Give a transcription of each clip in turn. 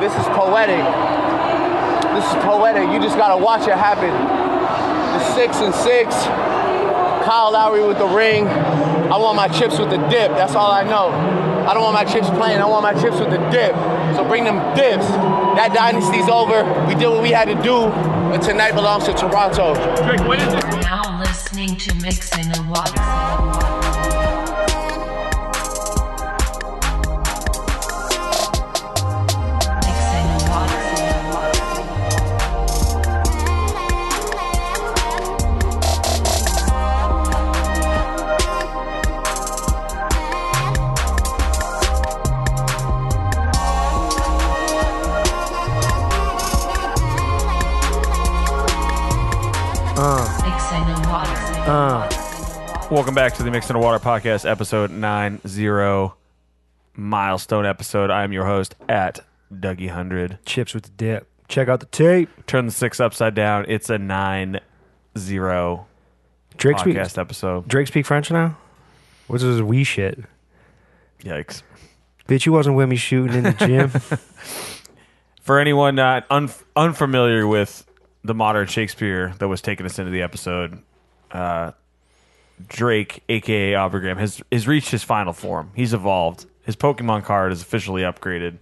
This is poetic. This is poetic. You just gotta watch it happen. The six and six. Kyle Lowry with the ring. I want my chips with the dip. That's all I know. I don't want my chips plain. I want my chips with the dip. So bring them dips. That dynasty's over. We did what we had to do, but tonight belongs to Toronto. Now listening to Mixing and Watson. Uh. Mixing and Watson. Uh. Welcome back to the Mix and Water Podcast, episode 90, milestone episode. I'm your host at Dougie100. chips with the dip. Check out the tape. Turn the six upside down. It's a 9 0 Drake speak episode. Drake speak French now? What's this wee shit? Yikes. Bitch, you wasn't with me shooting in the gym. For anyone not un- unfamiliar with the modern Shakespeare that was taking us into the episode, uh, Drake, aka Aubrey has has reached his final form. He's evolved. His Pokemon card is officially upgraded.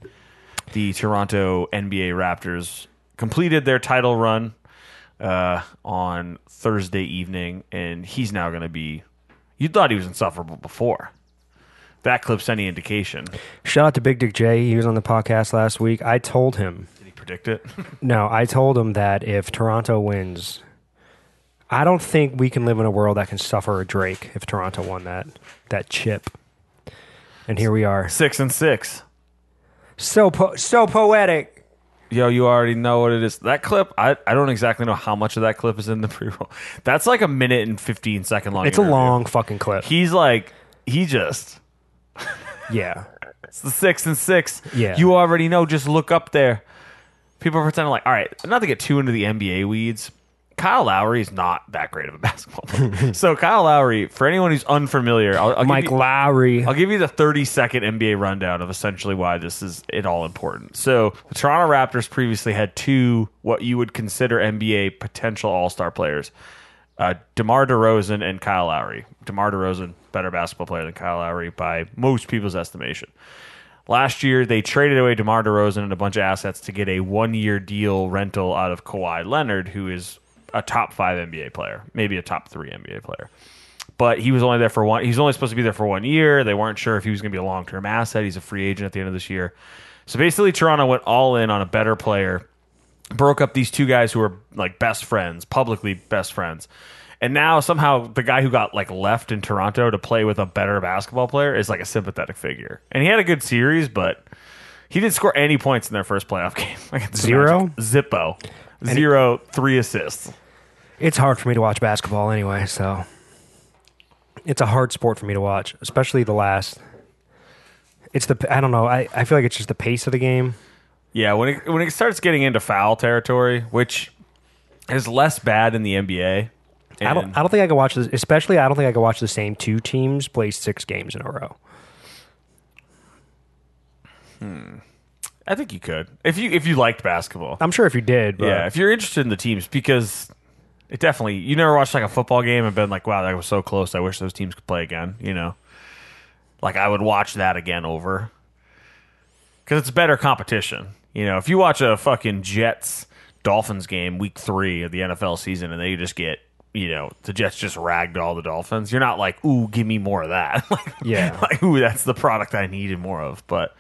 The Toronto NBA Raptors completed their title run uh, on Thursday evening, and he's now going to be. You thought he was insufferable before. That clip's any indication. Shout out to Big Dick J. He was on the podcast last week. I told him, predict it? no, I told him that if Toronto wins, I don't think we can live in a world that can suffer a Drake if Toronto won that that chip. And here we are. six and six. So po- so poetic. Yo, you already know what it is. That clip, I, I don't exactly know how much of that clip is in the pre roll. That's like a minute and 15 second long. It's a long fucking clip. He's like, he just, Yeah. it's the six and six. Yeah. You already know. Just look up there. People are pretending like, all right, not to get too into the NBA weeds. Kyle Lowry is not that great of a basketball player. so Kyle Lowry, for anyone who's unfamiliar, I'll, I'll Mike give you, Lowry. I'll give you the 30 second NBA rundown of essentially why this is it all important. So, the Toronto Raptors previously had two what you would consider NBA potential All Star players uh, DeMar DeRozan and Kyle Lowry. DeMar DeRozan, better basketball player than Kyle Lowry by most people's estimation. Last year, they traded away DeMar DeRozan and a bunch of assets to get a one year deal rental out of Kawhi Leonard, who is a top five NBA player, maybe a top three NBA player but he was only there for one. He's only supposed to be there for one year. They weren't sure if he was going to be a long term asset. He's a free agent at the end of this year. So basically, Toronto went all in on a better player, broke up these two guys who were like best friends, publicly best friends. And now somehow the guy who got like left in Toronto to play with a better basketball player is like a sympathetic figure. And he had a good series, but he didn't score any points in their first playoff game. the Zero? Magic. Zippo. Zero, three assists. It's hard for me to watch basketball anyway, so it's a hard sport for me to watch, especially the last. It's the I don't know. I, I feel like it's just the pace of the game. Yeah, when it when it starts getting into foul territory, which is less bad in the NBA. I don't I don't think I could watch this. Especially I don't think I could watch the same two teams play six games in a row. Hmm. I think you could if you if you liked basketball. I'm sure if you did, but yeah, if you're interested in the teams, because it definitely you never watched like a football game and been like, wow, that was so close. I wish those teams could play again. You know, like I would watch that again over because it's better competition. You know, if you watch a fucking Jets Dolphins game week three of the NFL season and they just get you know the Jets just ragged all the Dolphins, you're not like, ooh, give me more of that. like, Yeah. like ooh, that's the product I needed more of. But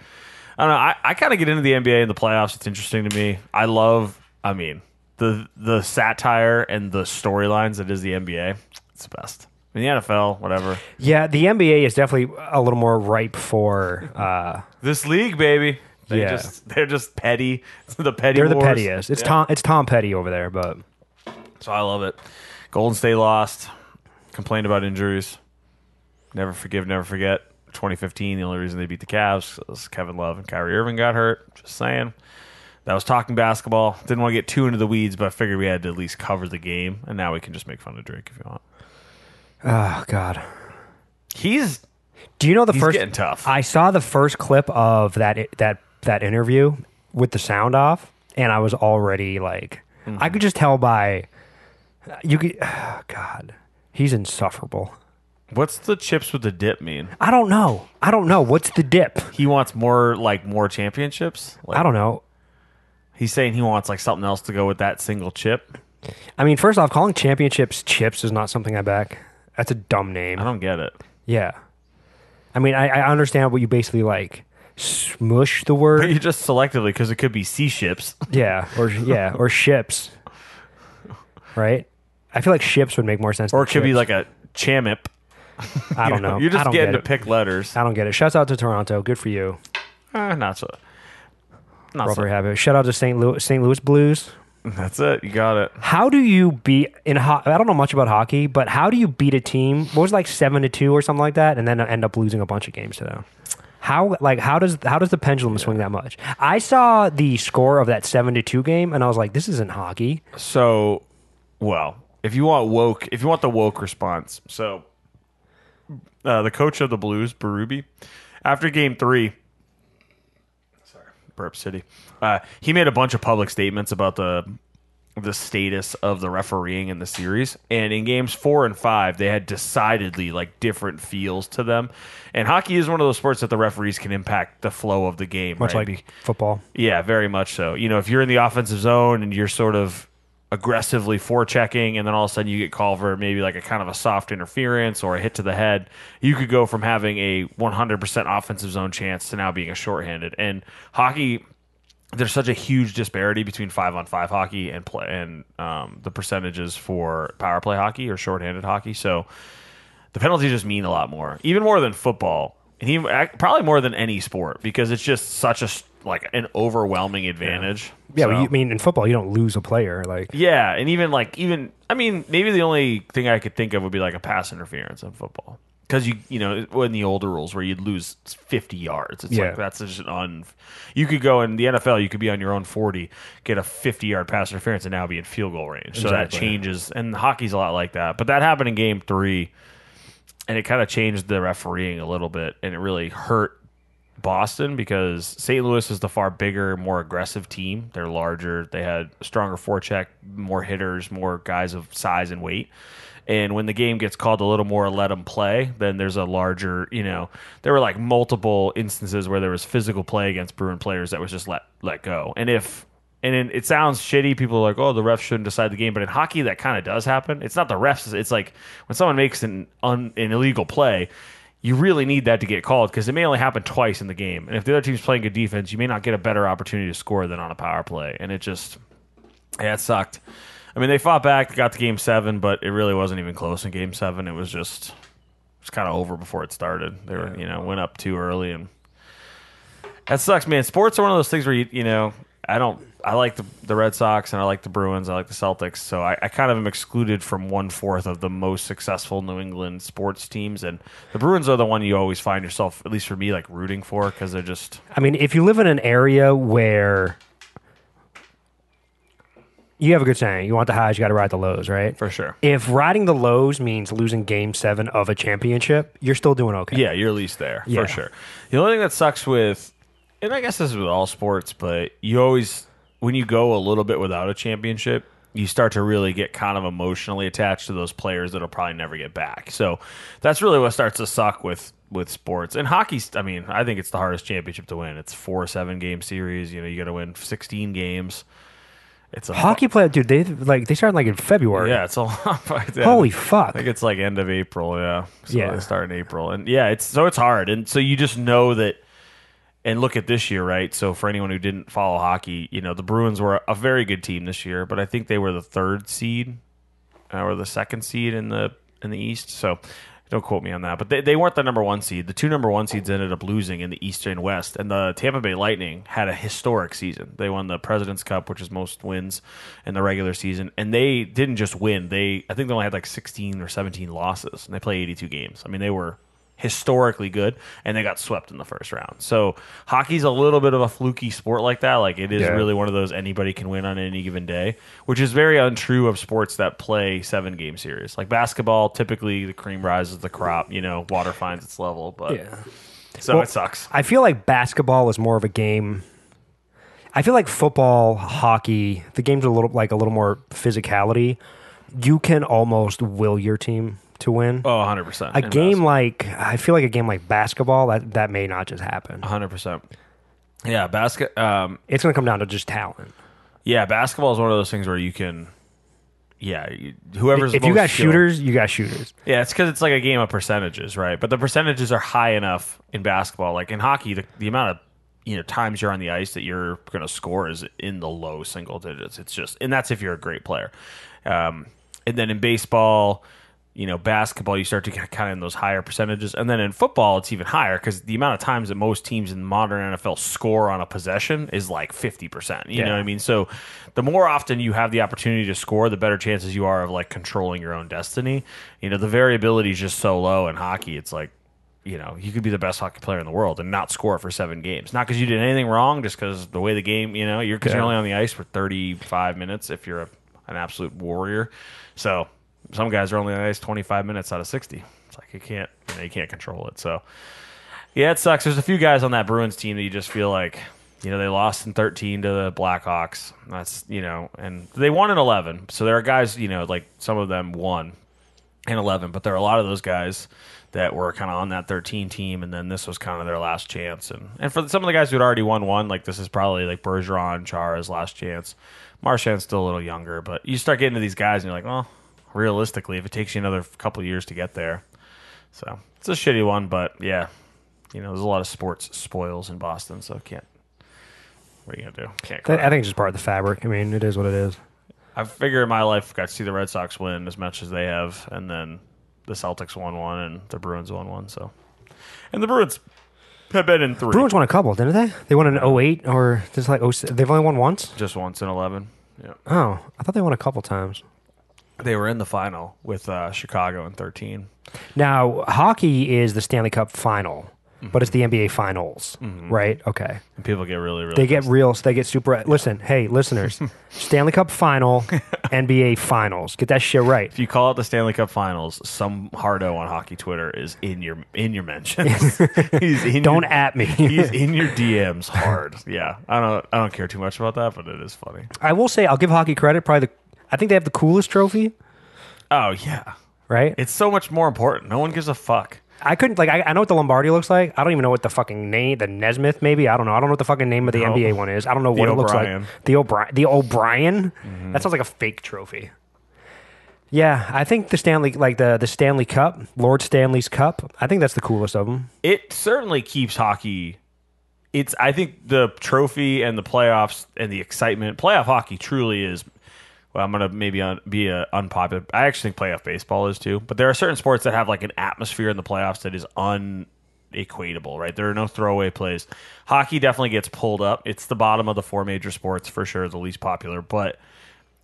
I don't know. I, I kind of get into the NBA and the playoffs. It's interesting to me. I love. I mean, the the satire and the storylines that is the NBA. It's the best. In the NFL, whatever. yeah, the NBA is definitely a little more ripe for. Uh, This league, baby. They Yeah. just they're just petty. the petty. they're the wars. pettiest. It's Yeah. Tom. It's Tom Petty over there, but So I love it. Golden State lost. Complained about injuries. Never forgive, never forget. 2015, the only reason they beat the Cavs was Kevin Love and Kyrie Irving got hurt. Just saying. That was talking basketball. Didn't want to get too into the weeds, but I figured we had to at least cover the game. And now we can just make fun of Drake if you want. oh god. He's Do you know the He's first? getting tough. I saw the first clip of that that that interview. with the sound off, and I was already like, Mm-hmm. I could just tell by you could. God, he's insufferable. What's the chips with the dip mean? I don't know. I don't know. What's the dip? He wants more like more championships. Like, I don't know. He's saying he wants like something else to go with that single chip. I mean, first off, calling championships chips is not something I back. That's a dumb name. I don't get it. Yeah. I mean, I, I understand what you basically like smush the word. But you just selectively because it could be sea ships. yeah, or yeah, or ships. Right? I feel like ships would make more sense. Or it than could be like a chamip. I don't know. You're I just don't getting get to it. pick letters. I don't get it. Shouts out to Toronto. Good for you. Eh, not so. Not Rover so. happy. Shout out to St. Louis, St. Louis Blues. That's it. You got it. How do you beat in ho- I don't know much about hockey, but how do you beat a team? What was it, like seven to two or something like that, and then end up losing a bunch of games to them? How like how does how does the pendulum swing that much? I saw the score of that seven to two game, and I was like, this isn't hockey. So, well, if you want woke, if you want the woke response, so uh, the coach of the Blues, Berube, after Game Three, sorry, Burp City, uh, he made a bunch of public statements about the the status of the refereeing in the series. And in games four and five, they had decidedly like different feels to them. And hockey is one of those sports that the referees can impact the flow of the game, Much right? like football. yeah, very much so. You know, if you're in the offensive zone and you're sort of aggressively forechecking, and then all of a sudden you get called for maybe like a kind of a soft interference or a hit to the head, you could go from having a 100% offensive zone chance to now being a shorthanded. And hockey, there's such a huge disparity between five on five hockey and play and um, the percentages for power play hockey or shorthanded hockey. So the penalties just mean a lot more, even more than football, and ac- probably more than any sport because it's just such a like an overwhelming advantage. Yeah, So- but you I mean in football you don't lose a player like yeah, and even like even I mean maybe the only thing I could think of would be like a pass interference in football because you you know in the older rules where you'd lose fifty yards, it's Yeah. like that's just an un. You could go in the NFL, you could be on your own forty, get a fifty yard pass interference, and now be in field goal range. So that changes, and hockey's a lot like that. But that happened in Game Three, and it kind of changed the refereeing a little bit, and it really hurt Boston because St. Louis is the far bigger, more aggressive team. They're larger. They had stronger forecheck, more hitters, more guys of size and weight. And when the game gets called a little more let them play, then there's a larger, you know, there were like multiple instances where there was physical play against Bruin players that was just let let go. And if and it, it sounds shitty. People are like, "Oh, the refs shouldn't decide the game," but in hockey, that kind of does happen. It's not the refs. It's like when someone makes an un, an illegal play, you really need that to get called because it may only happen twice in the game. And if the other team's playing good defense, you may not get a better opportunity to score than on a power play. And it just, yeah, it sucked. I mean, they fought back, got to game seven, but it really wasn't even close in game seven. It was just, it was kind of over before it started. They were, you know, went up too early and that sucks, man. Sports are one of those things where you, you know, I don't. I like the, the Red Sox and I like the Bruins. I like the Celtics. So I, I kind of am excluded from one fourth of the most successful New England sports teams. And the Bruins are the one you always find yourself, at least for me, like rooting for because they're just. I mean, if you live in an area where you have a good saying, you want the highs, you got to ride the lows, right? For sure. If riding the lows means losing game seven of a championship, you're still doing okay. Yeah, you're at least there Yeah. for sure. The only thing that sucks with, and I guess this is with all sports, but you always when you go a little bit without a championship, you start to really get kind of emotionally attached to those players that'll probably never get back. So that's really what starts to suck with with sports and hockey's. I mean, I think it's the hardest championship to win. It's four seven game series. You know, you got to win sixteen games. It's a Hockey player, dude, they like they started like in February. yeah, it's a. Holy fuck. I think it's like end of April, yeah. So Yeah. they start in April. And yeah, it's so it's hard. And so you just know that and look at this year, right? So for anyone who didn't follow hockey, you know, the Bruins were a very good team this year, but I think they were the third seed or the second seed in the in the East. So don't quote me on that, but they, they weren't the number one seed. The two number one seeds ended up losing in the East and West, and the Tampa Bay Lightning had a historic season. They won the President's Cup, which is most wins in the regular season, and they didn't just win. They I think they only had like sixteen or seventeen losses, and they eighty two games. I mean, they were historically good, and they got swept in the first round. So hockey's a little bit of a fluky sport like that. Like it is Yeah. really one of those anybody can win on any given day, which is very untrue of sports that play seven game series. Like basketball, typically the cream rises the crop. You know, water finds its level, but Yeah. so Well, it sucks. I feel like basketball is more of a game. I feel like football, hockey, the games are a little like a little more physicality. You can almost will your team to win. Oh, 100 percent. a game like I feel like a game like basketball that that may not just happen. 100 percent. Yeah, basket. Um, It's going to come down to just talent. yeah, basketball is one of those things where you can. Yeah, you, whoever's if the you most got skilled- shooters, you got shooters. Yeah, it's because it's like a game of percentages, right? But the percentages are high enough in basketball. Like in hockey, the, the amount of you know times you're on the ice that you're going to score is in the low single digits. It's just, and that's if you're a great player. Um, and then in baseball, you know, basketball, you start to get kind of in those higher percentages, and then in football, it's even higher because the amount of times that most teams in modern NFL score on a possession is like fifty percent. You know what I mean? So the more often you have the opportunity to score, the better chances you are of like controlling your own destiny. You know, the variability is just so low in hockey. It's like, you know, you could be the best hockey player in the world and not score for seven games. Not because you did anything wrong, just because the way the game, you know, you're because you're only on the ice for 35 minutes if you're a, an absolute warrior. So some guys are only on ice 25 minutes out of 60. It's like you can't, you know, you can't control it. So yeah, it sucks. There's a few guys on that Bruins team that you just feel like, you know, they lost in 13 to the Blackhawks. That's, you know, and they won in 11. So there are guys, you know, like some of them won in 11, but there are a lot of those guys that were kind of on that 13 team, and then this was kind of their last chance. And and for some of the guys who had already won one, like this is probably like Bergeron, Chara's last chance. Marchand's still a little younger, but you start getting to these guys, and you're like, well, realistically, if it takes you another couple years to get there, so it's a shitty one. But yeah, you know, there's a lot of sports spoils in Boston, so can't. What are you gonna do? Can't. I think it's just part of the fabric. I mean, it is what it is. I figure in my life got to see the Red Sox win as much as they have, and then the Celtics won one and the Bruins won one. So, and the Bruins have been in three, Bruins won a couple, didn't they? They won in 08 or just like 06. They've only won once. just once in eleven. Yeah, Oh, I thought they won a couple times. They were in the final with uh, Chicago in thirteen. Now, hockey is the Stanley Cup final, but it's the NBA finals, Mm-hmm. right? Okay. And people get really, really. They get real. They get super. Listen, hey, listeners, Stanley Cup final, NBA finals. Get that shit right. If you call it the Stanley Cup Finals, some hardo on hockey Twitter is in your in your mentions. he's in Don't your, at me. he's in your DMs hard. Yeah, I don't I don't care too much about that, but it is funny. I will say, I'll give hockey credit. Probably the. I think they have the coolest trophy, Oh yeah, right? it's so much more important. No one gives a fuck. I couldn't like. I, I know what the Lombardi looks like. I don't even know what the fucking name, the Naismith, maybe. I don't know. I don't know what the fucking name of the No. NBA one is. I don't know what it looks O'Brien. like. The O'Brien. The O'Brien. Mm-hmm. That sounds like a fake trophy. Yeah, I think the Stanley, like the the Stanley Cup, Lord Stanley's Cup. I think that's the coolest of them. it certainly keeps hockey it's i think the trophy and the playoffs and the excitement playoff hockey truly is well i'm gonna maybe un, be a unpopular i actually think playoff baseball is too but there are certain sports that have like an atmosphere in the playoffs that is unequatable right there are no throwaway plays hockey definitely gets pulled up it's the bottom of the four major sports for sure the least popular but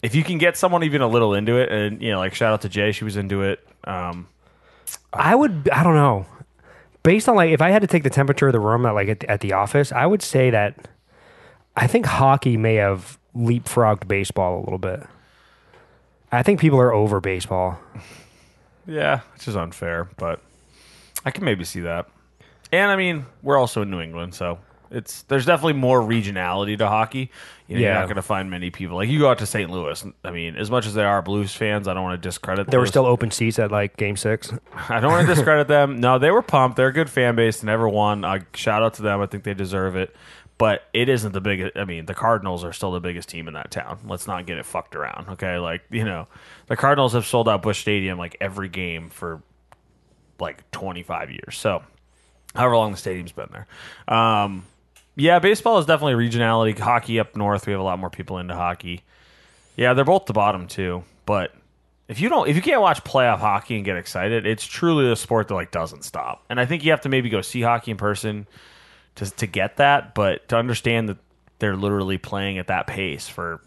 if you can get someone even a little into it and you know like shout out to jay she was into it um, I would. I don't know. Based on like, if I had to take the temperature of the room at like at, at the office, I would say that I think hockey may have leapfrogged baseball a little bit. I think people are over baseball. Yeah, which is unfair, but I can maybe see that. And I mean, we're also in New England, so it's there's definitely more regionality to hockey. You know, You're not going to find many people like you go out to St. Louis. I mean, as much as they are Blues fans, I don't want to discredit. Them. There were still open seats at like Game Six. I don't want to discredit them. No, they were pumped. They're a good fan base. They never won. I shout out to them. I think they deserve it. But it isn't the biggest. I mean, the Cardinals are still the biggest team in that town. Let's not get it fucked around. Okay, like you know, the Cardinals have sold out Busch Stadium like every game for like 25 years. So, however long the stadium's been there. Um, yeah, baseball is definitely regionality. Hockey up north, we have a lot more people into hockey. Yeah, they're both the bottom too. But if you don't, if you can't watch playoff hockey and get excited, it's truly a sport that like doesn't stop. And I think you have to maybe go see hockey in person to to get that, but to understand that they're literally playing at that pace for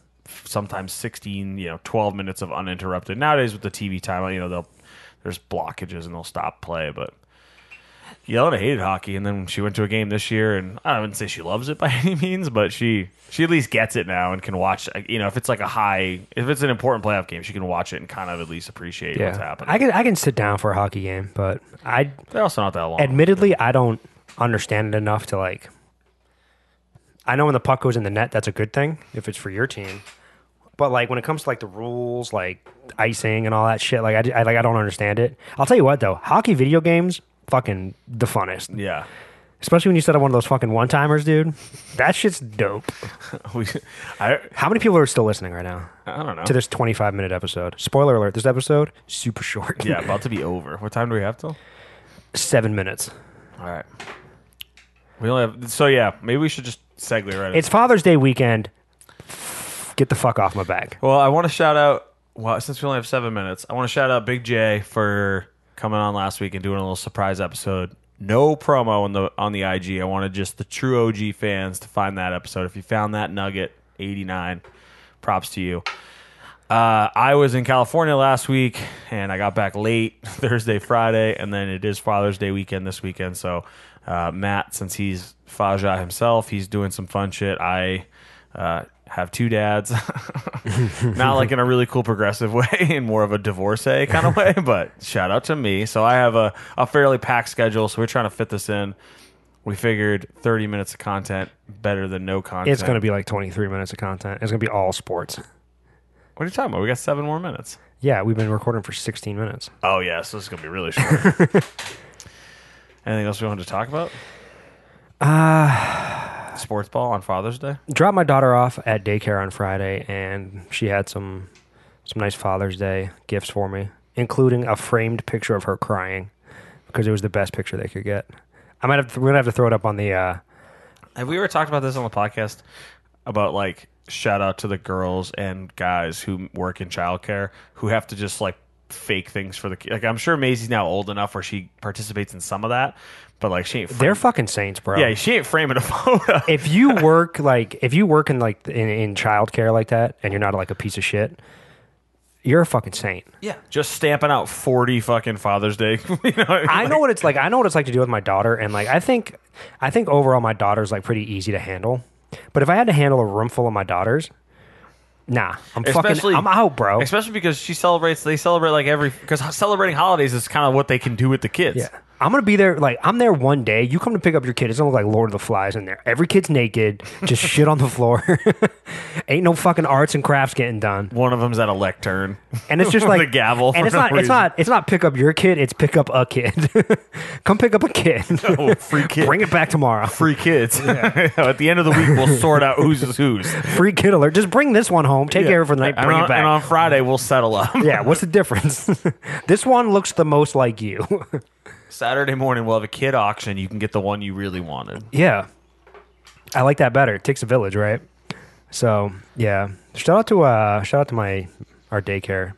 sometimes 16, you know, 12 minutes of uninterrupted. Nowadays with the TV time, you know, they'll there's blockages and they'll stop play, but Yelena hated hockey, and then she went to a game this year, and I wouldn't say she loves it by any means, but she she at least gets it now and can watch. You know, if it's like a high, if it's an important playoff game, she can watch it and kind of at least appreciate what's happening. I can I can sit down for a hockey game, but I They're also not that long. admittedly I don't understand it enough to like. I know when the puck goes in the net, that's a good thing if it's for your team. But like when it comes to like the rules, like icing and all that shit, like I, I like I don't understand it. I'll tell you what though, hockey video games, fucking the funnest. Yeah. Especially when you set up one of those fucking one timers, dude. That shit's dope. We, I, How many people are still listening right now I don't know. to this 25 minute episode? Spoiler alert: this episode super short. Yeah, about to be over. What time do we have till? seven minutes. All right. We only have so yeah. Maybe we should just segue right. It's Father's Day weekend. Get the fuck off my back. Well, I want to shout out. Well, since we only have seven minutes, I want to shout out Big J for coming on last week and doing a little surprise episode. No promo on the on the IG. I wanted just the true OG fans to find that episode. If you found that nugget, eighty nine, props to you. Uh, I was in California last week and I got back late Thursday, Friday, and then it is Father's Day weekend this weekend. So, uh, Matt, since he's Faja himself, he's doing some fun shit. I uh, have two dads, not like in a really cool progressive way, in more of a divorcee kind of way, but shout out to me. So, I have a, a fairly packed schedule. So, we're trying to fit this in. We figured 30 minutes of content better than no content. It's going to be like 23 minutes of content. It's going to be all sports. What are you talking about? We got seven more minutes. Yeah, we've been recording for 16 minutes. Oh yeah, so this is gonna be really short. Anything else we wanted to talk about? Uh sports ball on Father's Day. Dropped my daughter off at daycare on Friday, and she had some some nice Father's Day gifts for me, including a framed picture of her crying because it was the best picture they could get. I might have we're gonna have to throw it up on the. Uh, Have we ever talked about this on the podcast? About like shout out to the girls and guys who work in childcare who have to just like fake things for the like. I'm sure Maisie's now old enough where she participates in some of that, but like she ain't. they're fucking saints, bro. yeah, she ain't framing a photo. if you work like if you work in like in, in childcare like that, and you're not like a piece of shit, you're a fucking saint. yeah, just stamping out 40 fucking Father's Day. you know, I know what it's like. I know what it's like to deal with my daughter, and like I think, I think overall my daughter's like pretty easy to handle. But if I had to handle a room full of my daughters, nah, I'm fucking, I'm out, bro. Especially because she celebrates. They celebrate like every because celebrating holidays is kind of what they can do with the kids. Yeah. I'm gonna be there. Like I'm there one day. You come to pick up your kid. It's gonna look like Lord of the Flies in there. Every kid's naked, just shit on the floor. Ain't no fucking arts and crafts getting done. One of them's at a lectern, And it's just like a gavel. And it's no not. It's not. It's not pick up your kid. It's pick up a kid. come pick up a kid. Oh, free kid. Bring it back tomorrow. free kids. at the end of the week, we'll sort out who's is who's. Free kid alert. Just bring this one home. Take care of it for the night. Bring on, it back. And on Friday, we'll settle up. yeah. What's the difference? this one looks the most like you. Saturday morning, we'll have a kid auction. You can get the one you really wanted. yeah. I like that better. It takes a village, right? So yeah. Shout out to uh shout out to my our daycare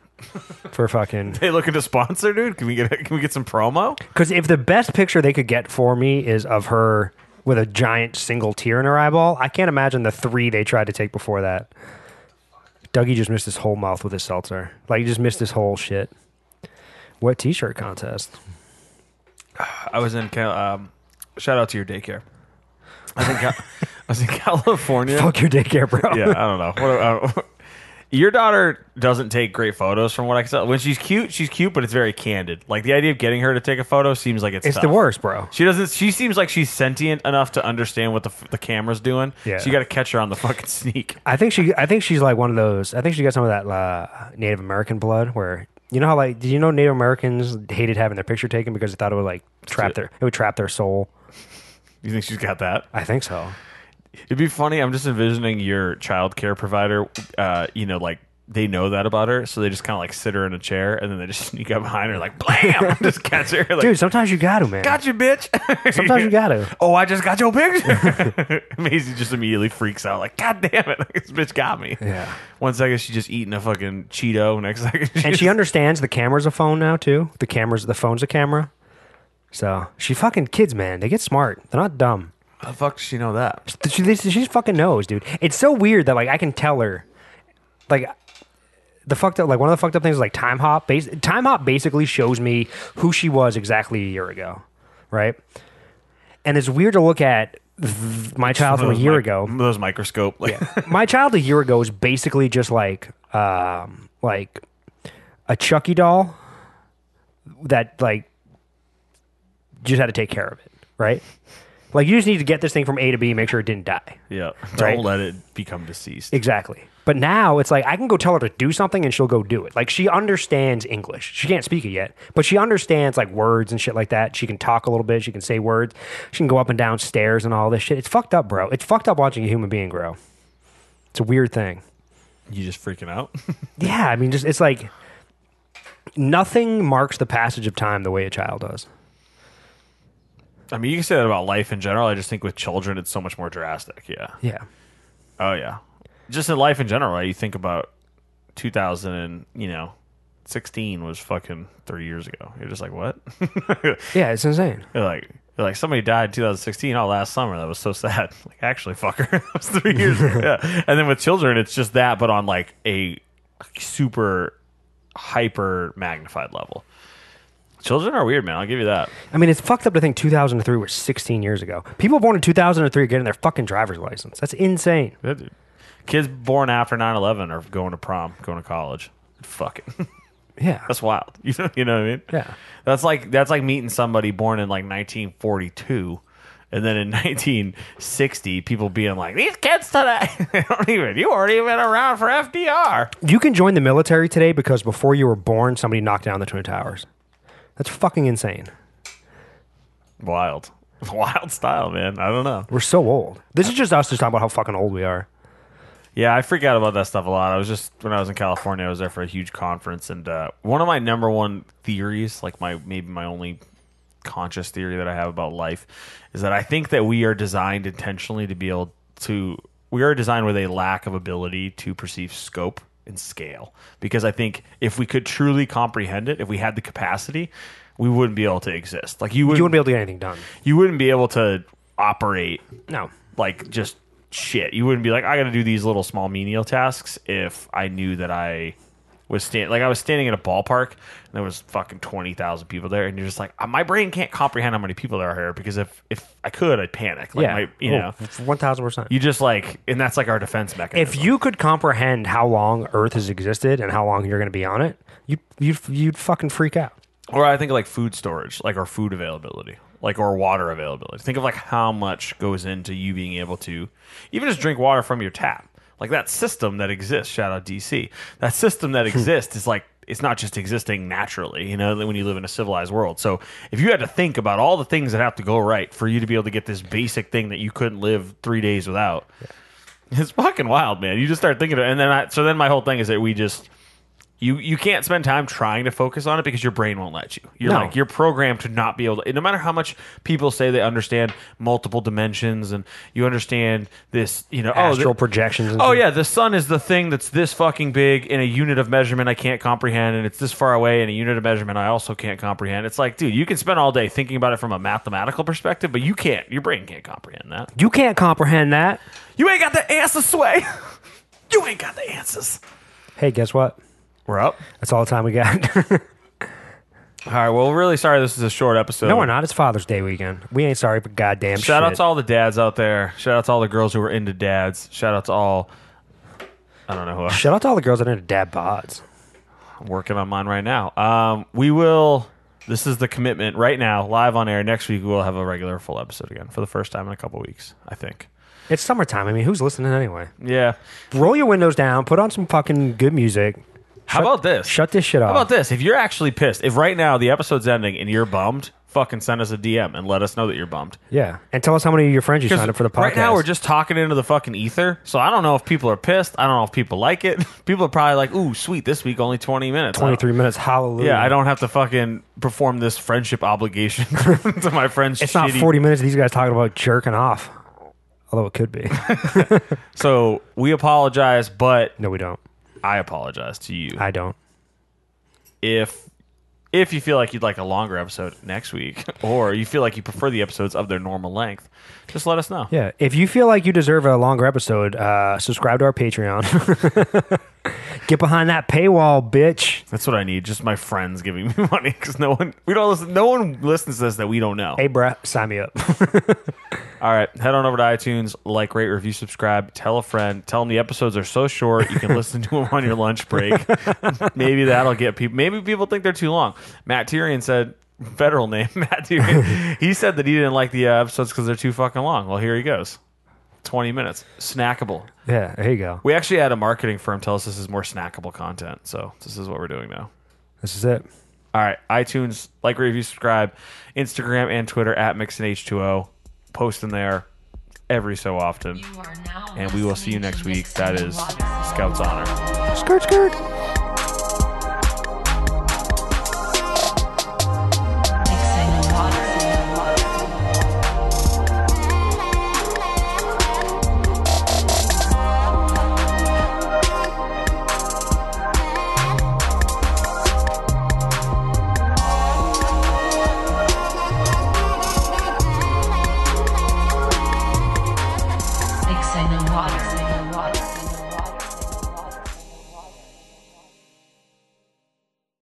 for fucking They looking to sponsor, dude? Can we get can we get some promo? Because if the best picture they could get for me is of her with a giant single tear in her eyeball, I can't imagine the three they tried to take before that. Dougie just missed his whole mouth with his seltzer. Like, he just missed his whole shit. What t shirt contest? I was in Cal- um, shout out to your daycare. I think in, I was in California. Fuck your daycare, bro. yeah, I don't know. What, uh, your daughter doesn't take great photos, from what I can tell. When she's cute, she's cute, but it's very candid. Like the idea of getting her to take a photo seems like it's It's tough. the worst, bro. She doesn't. She seems like she's sentient enough to understand what the f- the camera's doing. Yeah. So you got to catch her on the fucking sneak. I think she. I think she's like one of those. I think she got some of that uh, Native American blood, where you know how like, did you know Native Americans hated having their picture taken because they thought it would like trap their, it would trap their soul. You think she's got that? I think so. It'd be funny. I'm just envisioning your child care provider. Uh, you know, like they know that about her, so they just kind of like sit her in a chair and then they just sneak up behind her, like blam, just catch her. Like, Dude, sometimes you got to, man. got you, bitch. Sometimes you got to. Oh, I just got your picture. Maisie just immediately freaks out, like, God damn it, this bitch got me. Yeah. One second she's just eating a fucking Cheeto. Next second, she's and she understands the camera's a phone now too. The camera's the phone's a camera. So she fucking kids, man. They get smart. They're not dumb. How the fuck does she know that? She, she just fucking knows, dude. It's so weird that like I can tell her, like the fucked up, like one of the fucked up things is like time hop. Time hop basically shows me who she was exactly a year ago, right? And it's weird to look at th- my child from a Those year mic- ago. Those microscope. Like, my child a year ago is basically just like um like a Chucky doll that like just had to take care of it, right? Like you just need to get this thing from A to B, make sure it didn't die. Yeah. Right. Don't let it become deceased. Exactly. But now it's like I can go tell her to do something and she'll go do it. Like she understands English. She can't speak it yet, but she understands like words and shit like that. She can talk a little bit. She can say words. She can go up and down stairs and all this shit. It's fucked up, bro. It's fucked up watching a human being grow. It's a weird thing. You just freaking out? Yeah, I mean, just it's like nothing marks the passage of time the way a child does. I mean, you can say that about life in general. I just think with children, it's so much more drastic. Yeah. Yeah. Oh yeah. Just in life in general, right? You think about 2000 and you know, 16 was fucking three years ago. You're just like, what? Yeah, it's insane. You're like, you're like somebody died in 2016. Oh, last summer. That was so sad. Like, actually, fucker, that was three years ago. Yeah. And then with children, it's just that, but on like a super hyper magnified level. Children are weird, man. I'll give you that. I mean, it's fucked up to think 2003 was 16 years ago. People born in 2003 are getting their fucking driver's license. That's insane. Yeah, dude. Kids born after 9/11 are going to prom, going to college. Fucking. Yeah. That's wild. You know, you know what I mean? Yeah. That's like that's like meeting somebody born in like 1942, and then in 1960, people being like, "These kids today, they don't even you weren't even around for FDR." You can join the military today because before you were born, somebody knocked down the Twin Towers. That's fucking insane. Wild, wild style, man. I don't know. We're so old. This is just us just talking about how fucking old we are. Yeah, I freak out about that stuff a lot. I was just when I was in California, I was there for a huge conference, and uh, one of my number one theories, like my maybe my only conscious theory that I have about life, is that I think that we are designed intentionally to be able to. We are designed with a lack of ability to perceive scope and scale. Because I think if we could truly comprehend it, if we had the capacity, we wouldn't be able to exist. Like you would, You wouldn't be able to get anything done. you wouldn't be able to operate No. like just shit. You wouldn't be like, I got to do these little small menial tasks if I knew that I was stand like I was standing at a ballpark and there was fucking twenty thousand people there, and you're just like, uh, my brain can't comprehend how many people there are here because if if I could, I'd panic. Like yeah. my, you know, one thousand percent. you just like, and that's like our defense mechanism. If you could comprehend how long Earth has existed and how long you're going to be on it, you you'd you'd fucking freak out. Or I think of like food storage, like our food availability, like or water availability. Think of like how much goes into you being able to even just drink water from your tap. Like that system that exists. Shout out DC. That system that exists is like it's not just existing naturally, you know, when you live in a civilized world. So if you had to think about all the things that have to go right for you to be able to get this basic thing that you couldn't live three days without, it's fucking wild, man. You just start thinking of it, and then I, so then my whole thing is that we just you you can't spend time trying to focus on it because your brain won't let you. You're No. like you're programmed to not be able to. No matter how much people say they understand multiple dimensions and you understand this, you know, oh, Astral the- projections. And Oh yeah, the sun is the thing that's this fucking big in a unit of measurement I can't comprehend, and it's this far away in a unit of measurement I also can't comprehend. It's like, dude, you can spend all day thinking about it from a mathematical perspective, but you can't. Your brain can't comprehend that. You can't comprehend that. You ain't got the answers, Sway. you ain't got the answers. Hey, guess what? We're up. That's all the time we got. All right. Well, really sorry this is a short episode. no, we're not. It's Father's Day weekend. We ain't sorry for goddamn shit. Shout shit. out to all the dads out there. Shout out to all the girls who are into dads. Shout out to all. I don't know who. Shout out to all the girls that are into dad bods. I'm working on mine right now. Um, we will. This is the commitment right now, live on air. Next week we'll have a regular full episode again for the first time in a couple weeks. I think. It's summertime. I mean, who's listening anyway? Yeah. Roll your windows down. Put on some fucking good music. How about this? Shut this shit off. How about this? If you're actually pissed, if right now the episode's ending and you're bummed, fucking send us a DM and let us know that you're bummed. Yeah, and tell us how many of your friends you signed up for the podcast. Right now, we're just talking into the fucking ether. So I don't know if people are pissed. I don't know if people like it. People are probably like, "Ooh, sweet! This week only twenty minutes." I don't- 23 minutes. Hallelujah. Yeah, I don't have to fucking perform this friendship obligation to my friends. It's not shitty- 40 minutes. of These guys talking about jerking off. Although it could be. So we apologize, but no, we don't. I apologize to you I don't. if if you feel like you'd like a longer episode next week, or you feel like you prefer the episodes of their normal length. Just let us know. Yeah, if you feel like you deserve a longer episode, uh, subscribe to our Patreon. Get behind that paywall, bitch. That's what I need. Just my friends giving me money because no one we don't listen. No one listens to this that we don't know. Hey, bruh, sign me up. All right, head on over to iTunes, like, rate, review, subscribe, tell a friend, tell them the episodes are so short you can listen to them on your lunch break. maybe that'll get people. Maybe people think they're too long. Matt Tyrion said federal name, Matthew. he said that he didn't like the uh, episodes because they're too fucking long. Well, here he goes. 20 minutes. Snackable. Yeah, there you go. We actually had a marketing firm tell us this is more snackable content. So this is what we're doing now. This is it. All right. iTunes, like, review, subscribe. Instagram and Twitter at MixinH2O. Posting there every so often. You are now And we will see you next week. Mixing That the is Waters. Scout's Honor. Skirt, skirt.